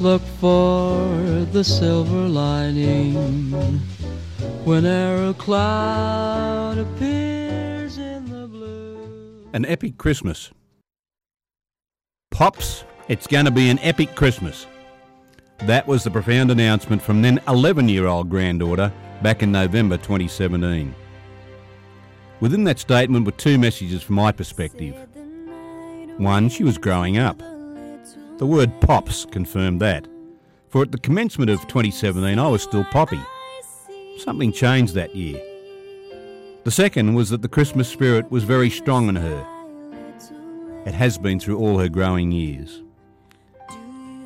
Look for the silver lining whenever a cloud appears in the blue. An epic Christmas. Pops, it's going to be an epic Christmas. That was the profound announcement from then 11 year old granddaughter back in November 2017. Within that statement were two messages from my perspective. One, she was growing up. The word pops confirmed that. For at the commencement of 2017, I was still poppy. Something changed that year. The second was that the Christmas spirit was very strong in her. It has been through all her growing years.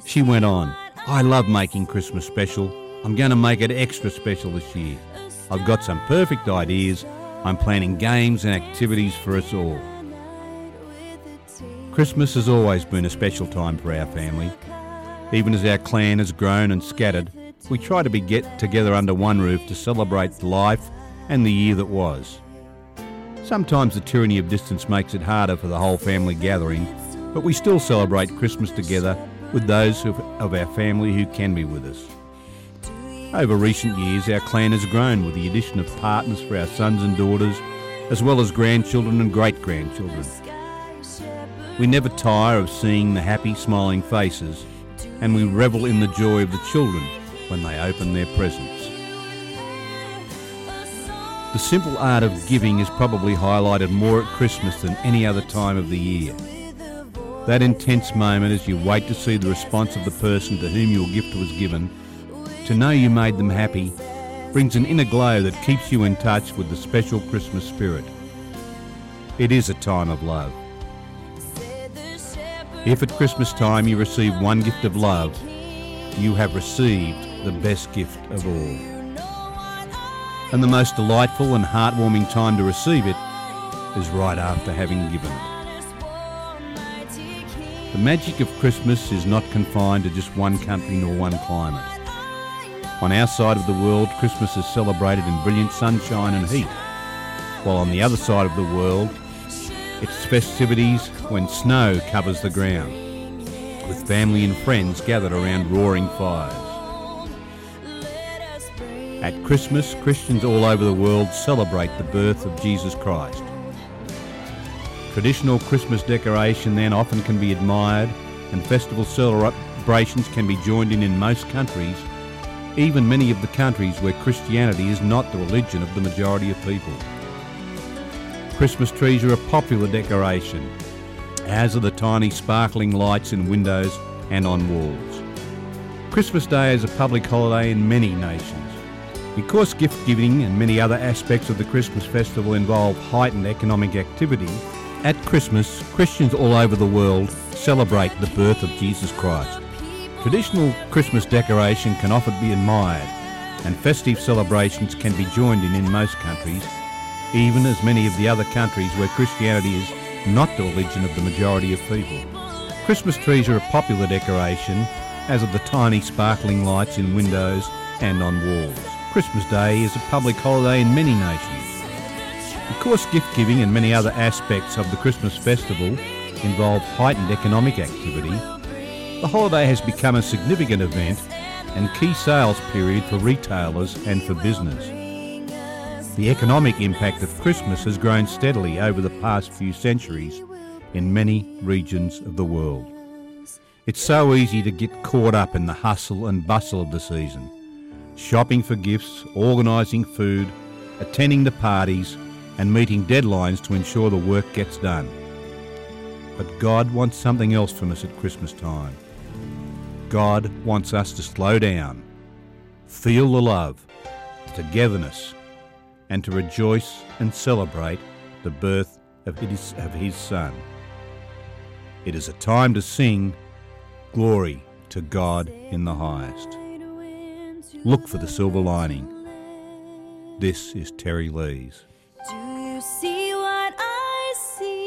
She went on, I love making Christmas special. I'm going to make it extra special this year. I've got some perfect ideas. I'm planning games and activities for us all. Christmas has always been a special time for our family. Even as our clan has grown and scattered, we try to be get together under one roof to celebrate life and the year that was. Sometimes the tyranny of distance makes it harder for the whole family gathering, but we still celebrate Christmas together with those of, of our family who can be with us. Over recent years, our clan has grown with the addition of partners for our sons and daughters, as well as grandchildren and great grandchildren. We never tire of seeing the happy, smiling faces, and we revel in the joy of the children when they open their presents. The simple art of giving is probably highlighted more at Christmas than any other time of the year. That intense moment as you wait to see the response of the person to whom your gift was given, to know you made them happy, brings an inner glow that keeps you in touch with the special Christmas spirit. It is a time of love. If at Christmas time you receive one gift of love, you have received the best gift of all. And the most delightful and heartwarming time to receive it is right after having given it. The magic of Christmas is not confined to just one country nor one climate. On our side of the world, Christmas is celebrated in brilliant sunshine and heat, while on the other side of the world, it's festivities when snow covers the ground, with family and friends gathered around roaring fires. At Christmas, Christians all over the world celebrate the birth of Jesus Christ. Traditional Christmas decoration then often can be admired, and festival celebrations can be joined in in most countries, even many of the countries where Christianity is not the religion of the majority of people. Christmas trees are a popular decoration, as are the tiny sparkling lights in windows and on walls. Christmas Day is a public holiday in many nations. Because gift giving and many other aspects of the Christmas festival involve heightened economic activity, at Christmas, Christians all over the world celebrate the birth of Jesus Christ. Traditional Christmas decoration can often be admired, and festive celebrations can be joined in in most countries, even as many of the other countries where Christianity is not the religion of the majority of people. Christmas trees are a popular decoration, as are the tiny sparkling lights in windows and on walls. Christmas Day is a public holiday in many nations. Of course, gift giving and many other aspects of the Christmas festival involve heightened economic activity, the holiday has become a significant event and key sales period for retailers and for business. The economic impact of Christmas has grown steadily over the past few centuries in many regions of the world. It's so easy to get caught up in the hustle and bustle of the season shopping for gifts, organising food, attending the parties, and meeting deadlines to ensure the work gets done. But God wants something else from us at Christmas time. God wants us to slow down, feel the love, togetherness, and to rejoice and celebrate the birth of his, of his Son. It is a time to sing glory to God in the highest. Look for the silver lining. This is Terry Lees. Do you see what I see?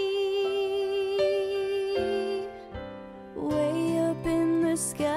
Way up in the sky.